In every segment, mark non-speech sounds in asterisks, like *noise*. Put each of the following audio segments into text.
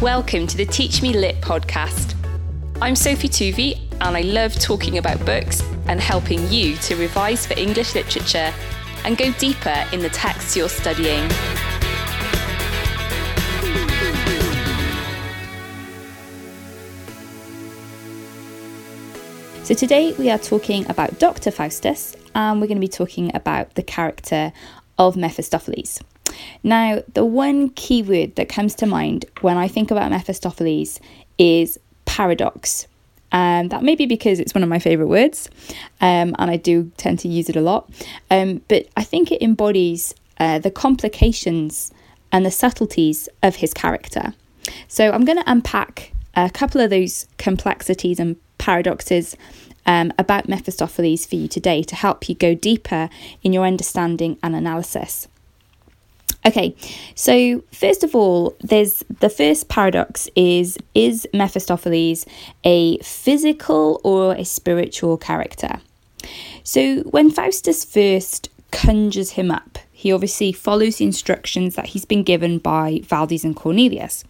Welcome to the Teach Me Lit podcast. I'm Sophie Tuvey, and I love talking about books and helping you to revise for English literature and go deeper in the texts you're studying. So, today we are talking about Dr. Faustus, and we're going to be talking about the character of Mephistopheles. Now, the one key word that comes to mind when I think about Mephistopheles is paradox. Um, that may be because it's one of my favourite words, um, and I do tend to use it a lot. Um, but I think it embodies uh, the complications and the subtleties of his character. So I'm going to unpack a couple of those complexities and paradoxes um, about Mephistopheles for you today to help you go deeper in your understanding and analysis. Okay, so first of all, there's the first paradox is is Mephistopheles a physical or a spiritual character? So when Faustus first conjures him up, he obviously follows the instructions that he's been given by Valdes and Cornelius.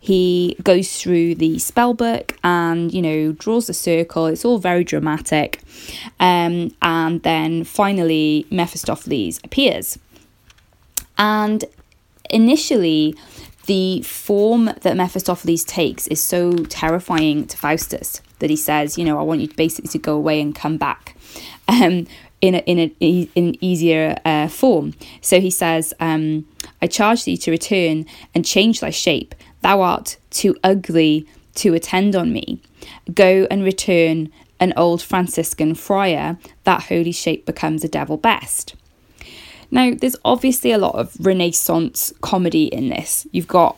He goes through the spell book and, you know, draws a circle. It's all very dramatic. Um, and then finally, Mephistopheles appears. And initially, the form that Mephistopheles takes is so terrifying to Faustus that he says, you know, I want you basically to go away and come back. Um, in, a, in, in an easier uh, form. So he says, um, I charge thee to return and change thy shape. Thou art too ugly to attend on me. Go and return an old Franciscan friar, that holy shape becomes a devil best. Now, there's obviously a lot of Renaissance comedy in this. You've got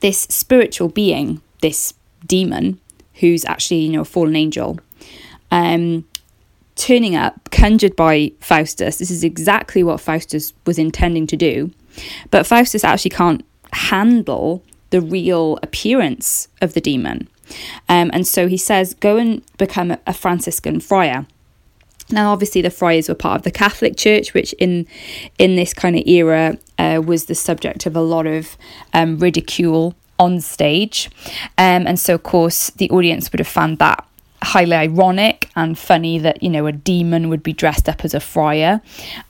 this spiritual being, this demon, who's actually, you know, a fallen angel, um, turning up, conjured by Faustus. This is exactly what Faustus was intending to do. But Faustus actually can't handle the real appearance of the demon. Um, and so he says, go and become a Franciscan friar. Now, obviously, the friars were part of the Catholic Church, which in in this kind of era uh, was the subject of a lot of um, ridicule on stage, um, and so of course the audience would have found that highly ironic and funny that you know a demon would be dressed up as a friar.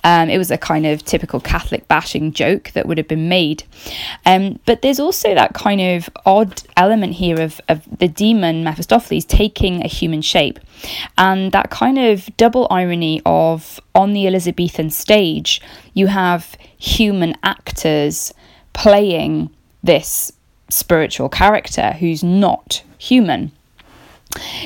Um, it was a kind of typical Catholic bashing joke that would have been made. Um, but there's also that kind of odd element here of, of the demon Mephistopheles taking a human shape, and that kind of double irony of on the Elizabethan stage you have human actors playing this spiritual character who's not human.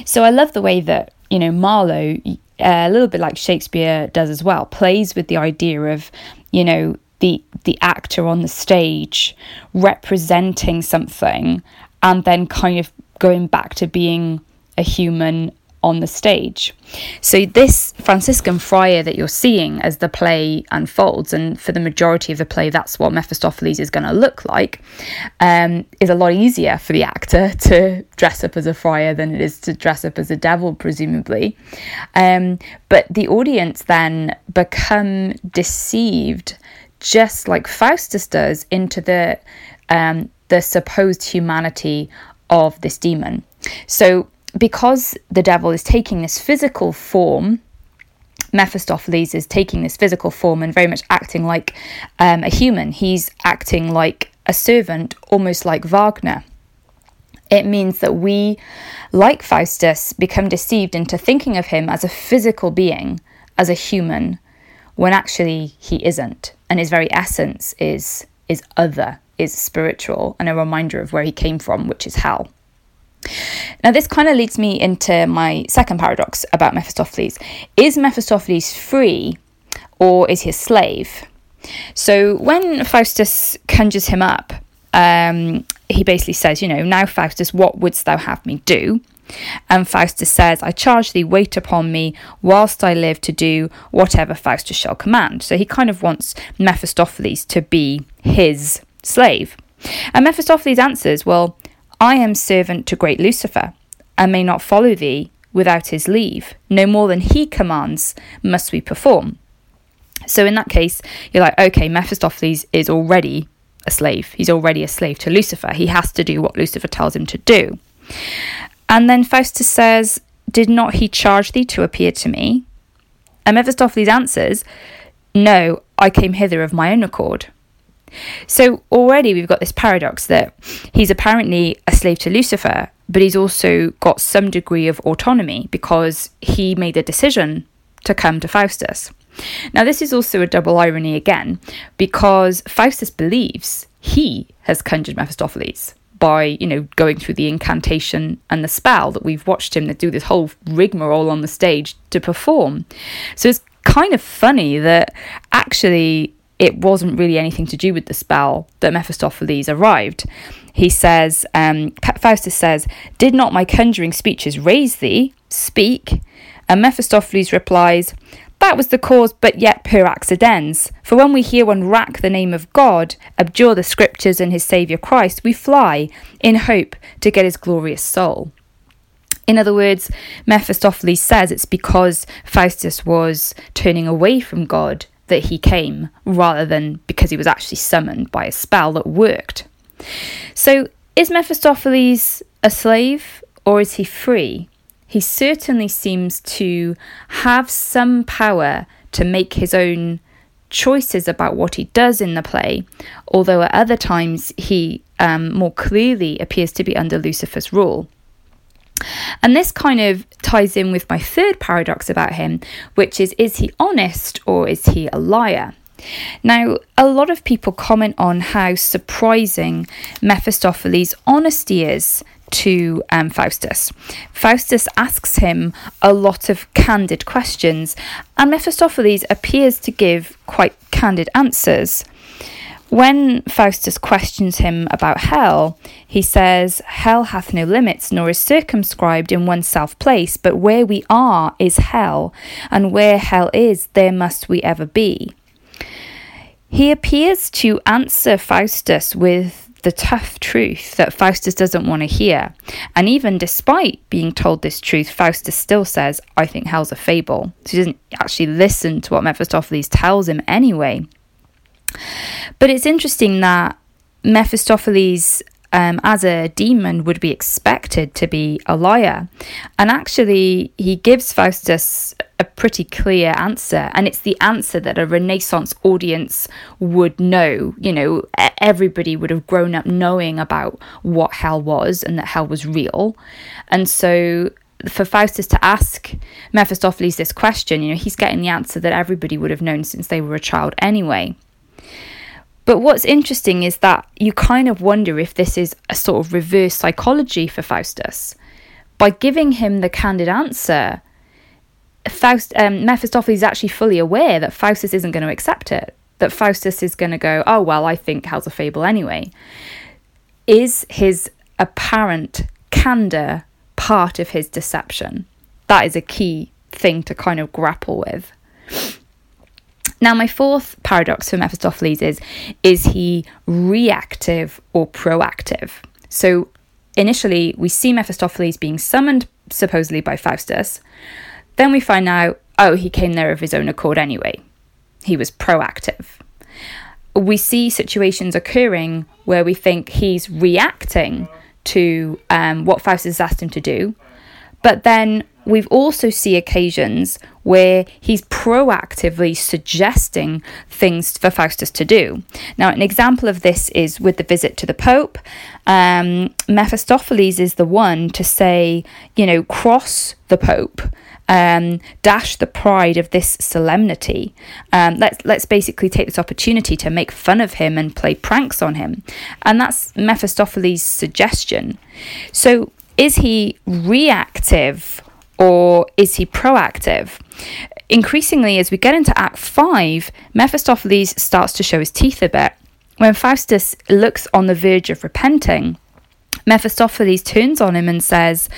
So I love the way that, you know, Marlowe, uh, a little bit like Shakespeare does as well, plays with the idea of, you know, the the actor on the stage representing something and then kind of going back to being a human on the stage. So, this Franciscan friar that you're seeing as the play unfolds, and for the majority of the play, that's what Mephistopheles is going to look like, um, is a lot easier for the actor *laughs* to dress up as a friar than it is to dress up as a devil, presumably. Um, but the audience then become deceived, just like Faustus does, into the um, the supposed humanity of this demon. So because the devil is taking this physical form, Mephistopheles is taking this physical form and very much acting like um, a human. He's acting like a servant, almost like Wagner. It means that we, like Faustus, become deceived into thinking of him as a physical being, as a human, when actually he isn't. And his very essence is, is other, is spiritual, and a reminder of where he came from, which is hell. Now, this kind of leads me into my second paradox about Mephistopheles. Is Mephistopheles free or is he a slave? So, when Faustus conjures him up, um, he basically says, You know, now, Faustus, what wouldst thou have me do? And Faustus says, I charge thee, wait upon me whilst I live to do whatever Faustus shall command. So he kind of wants Mephistopheles to be his slave. And Mephistopheles answers, Well, I am servant to great Lucifer, and may not follow thee without his leave. No more than he commands must we perform. So in that case, you're like, okay, Mephistopheles is already a slave. He's already a slave to Lucifer. He has to do what Lucifer tells him to do. And then Faustus says, Did not he charge thee to appear to me? And Mephistopheles answers, No, I came hither of my own accord. So already we've got this paradox that he's apparently a slave to Lucifer, but he's also got some degree of autonomy because he made a decision to come to Faustus. Now, this is also a double irony again, because Faustus believes he has conjured Mephistopheles by, you know, going through the incantation and the spell that we've watched him do this whole rigmarole on the stage to perform. So it's kind of funny that actually it wasn't really anything to do with the spell that Mephistopheles arrived. He says, um, Faustus says, Did not my conjuring speeches raise thee? Speak. And Mephistopheles replies, That was the cause, but yet per accidens. For when we hear one rack the name of God, abjure the scriptures and his Saviour Christ, we fly in hope to get his glorious soul. In other words, Mephistopheles says it's because Faustus was turning away from God that he came, rather than because he was actually summoned by a spell that worked. So, is Mephistopheles a slave or is he free? he certainly seems to have some power to make his own choices about what he does in the play, although at other times he um, more clearly appears to be under Lucifer's rule. And this kind of ties in with my third paradox about him, which is is he honest or is he a liar? Now, a lot of people comment on how surprising Mephistopheles' honesty is to um, Faustus. Faustus asks him a lot of candid questions, and Mephistopheles appears to give quite candid answers. When Faustus questions him about hell, he says, Hell hath no limits, nor is circumscribed in one self place, but where we are is hell, and where hell is, there must we ever be. He appears to answer Faustus with the tough truth that Faustus doesn't want to hear. And even despite being told this truth, Faustus still says, I think hell's a fable. So he doesn't actually listen to what Mephistopheles tells him anyway. But it's interesting that Mephistopheles um, as a demon would be expected to be a liar. And actually, he gives Faustus a pretty clear answer. And it's the answer that a Renaissance audience would know. You know, everybody would have grown up knowing about what hell was and that hell was real. And so for Faustus to ask Mephistopheles this question, you know, he's getting the answer that everybody would have known since they were a child anyway. But what's interesting is that you kind of wonder if this is a sort of reverse psychology for Faustus. By giving him the candid answer, Faust, um, Mephistopheles is actually fully aware that Faustus isn't going to accept it. That Faustus is going to go, oh, well, I think hell's a fable anyway. Is his apparent candour part of his deception? That is a key thing to kind of grapple with. Now, my fourth paradox for Mephistopheles is is he reactive or proactive? So, initially, we see Mephistopheles being summoned supposedly by Faustus. Then we find out, oh, he came there of his own accord anyway. He was proactive. We see situations occurring where we think he's reacting to um, what Faustus has asked him to do, but then we've also see occasions where he's proactively suggesting things for Faustus to do. Now, an example of this is with the visit to the Pope. Um, Mephistopheles is the one to say, you know, cross the Pope. Um, dash the pride of this solemnity. Um, let's let's basically take this opportunity to make fun of him and play pranks on him, and that's Mephistopheles' suggestion. So, is he reactive or is he proactive? Increasingly, as we get into Act 5, Mephistopheles starts to show his teeth a bit. When Faustus looks on the verge of repenting, Mephistopheles turns on him and says,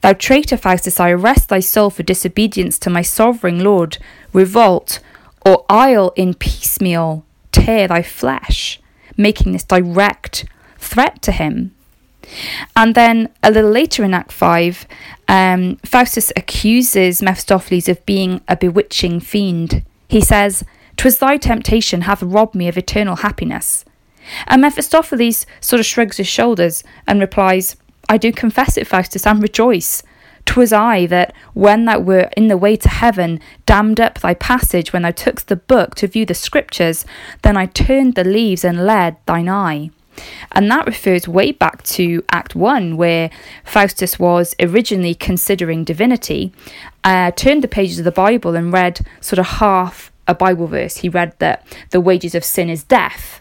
Thou traitor Faustus, I arrest thy soul for disobedience to my sovereign lord. Revolt, or I'll in piecemeal tear thy flesh, making this direct threat to him. And then a little later in Act 5, um, Faustus accuses Mephistopheles of being a bewitching fiend. He says, "'Twas thy temptation hath robbed me of eternal happiness. And Mephistopheles sort of shrugs his shoulders and replies, I do confess it, Faustus, and rejoice. 'Twas I that, when thou wert in the way to heaven, dammed up thy passage when thou tookst the book to view the scriptures, then I turned the leaves and led thine eye. And that refers way back to Act 1, where Faustus was originally considering divinity, uh, turned the pages of the Bible and read sort of half a Bible verse. He read that the wages of sin is death,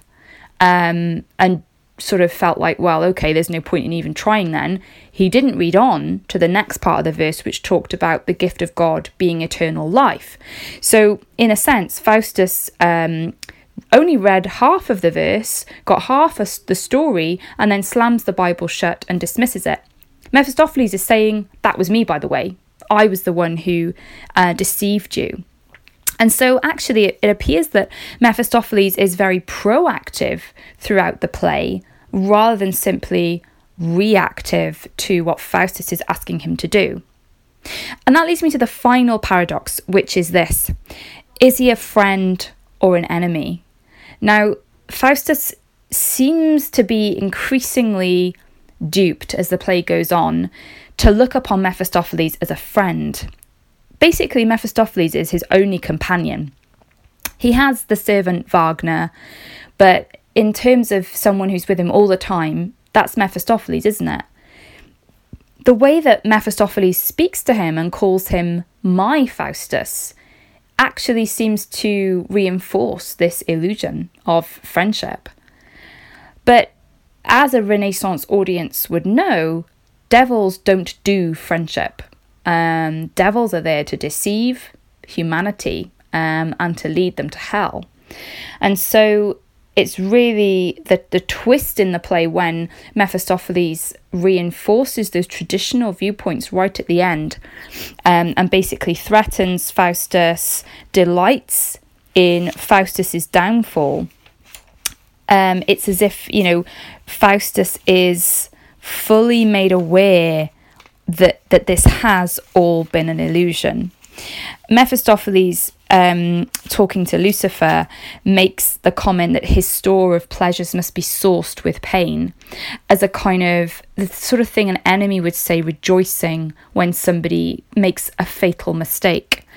um, and sort of felt like, well, okay, there's no point in even trying then. He didn't read on to the next part of the verse, which talked about the gift of God being eternal life. So, in a sense, Faustus um, only read half of the verse, got half of the story, and then slams the Bible shut and dismisses it. Mephistopheles is saying, That was me, by the way. I was the one who uh, deceived you. And so, actually, it, it appears that Mephistopheles is very proactive throughout the play rather than simply reactive to what Faustus is asking him to do. And that leads me to the final paradox, which is this Is he a friend or an enemy? Now, Faustus seems to be increasingly duped as the play goes on to look upon Mephistopheles as a friend. Basically, Mephistopheles is his only companion. He has the servant Wagner, but in terms of someone who's with him all the time, that's Mephistopheles, isn't it? The way that Mephistopheles speaks to him and calls him my Faustus actually seems to reinforce this illusion of friendship. But as a Renaissance audience would know, devils don't do friendship. Um, devils are there to deceive humanity um, and to lead them to hell. And so it's really the, the twist in the play when Mephistopheles reinforces those traditional viewpoints right at the end um, and basically threatens Faustus, delights in Faustus's downfall. Um, it's as if, you know, Faustus is fully made aware that that this has all been an illusion. Mephistopheles, um, talking to Lucifer, makes the comment that his store of pleasures must be sauced with pain, as a kind of the sort of thing an enemy would say, rejoicing when somebody makes a fatal mistake.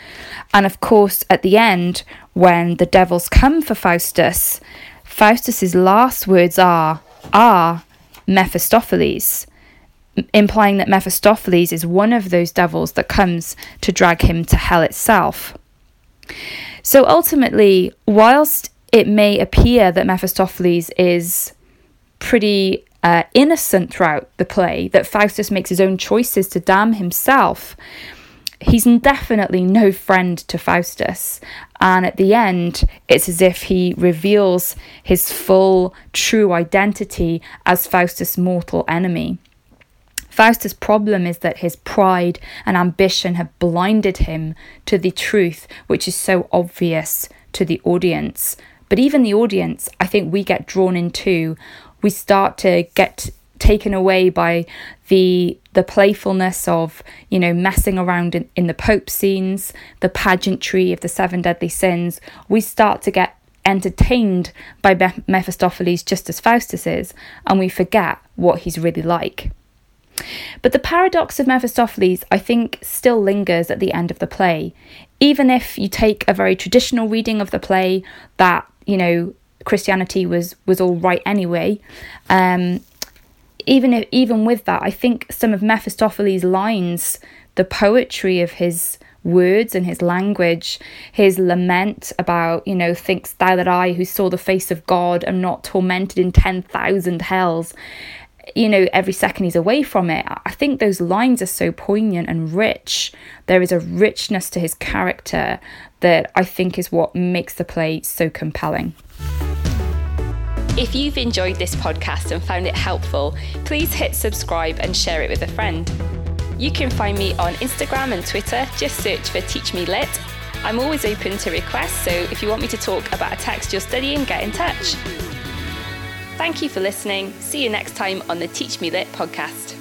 And of course, at the end, when the devils come for Faustus, Faustus's last words are, "Ah, Mephistopheles." implying that Mephistopheles is one of those devils that comes to drag him to hell itself. So ultimately, whilst it may appear that Mephistopheles is pretty uh, innocent throughout the play, that Faustus makes his own choices to damn himself, he's definitely no friend to Faustus. And at the end, it's as if he reveals his full, true identity as Faustus' mortal enemy. Faustus' problem is that his pride and ambition have blinded him to the truth, which is so obvious to the audience. But even the audience, I think we get drawn into, we start to get taken away by the the playfulness of you know messing around in, in the pope scenes the pageantry of the seven deadly sins we start to get entertained by mephistopheles just as faustus is and we forget what he's really like but the paradox of Mephistopheles, I think, still lingers at the end of the play. Even if you take a very traditional reading of the play that, you know, Christianity was was all right anyway, um, even if, even with that, I think some of Mephistopheles' lines, the poetry of his words and his language, his lament about, you know, thinkst thou that I, who saw the face of God, am not tormented in 10,000 hells, you know, every second he's away from it. I think those lines are so poignant and rich. There is a richness to his character that I think is what makes the play so compelling. If you've enjoyed this podcast and found it helpful, please hit subscribe and share it with a friend. You can find me on Instagram and Twitter, just search for Teach Me Lit. I'm always open to requests, so if you want me to talk about a text you're studying, get in touch. Thank you for listening. See you next time on the Teach Me Lit podcast.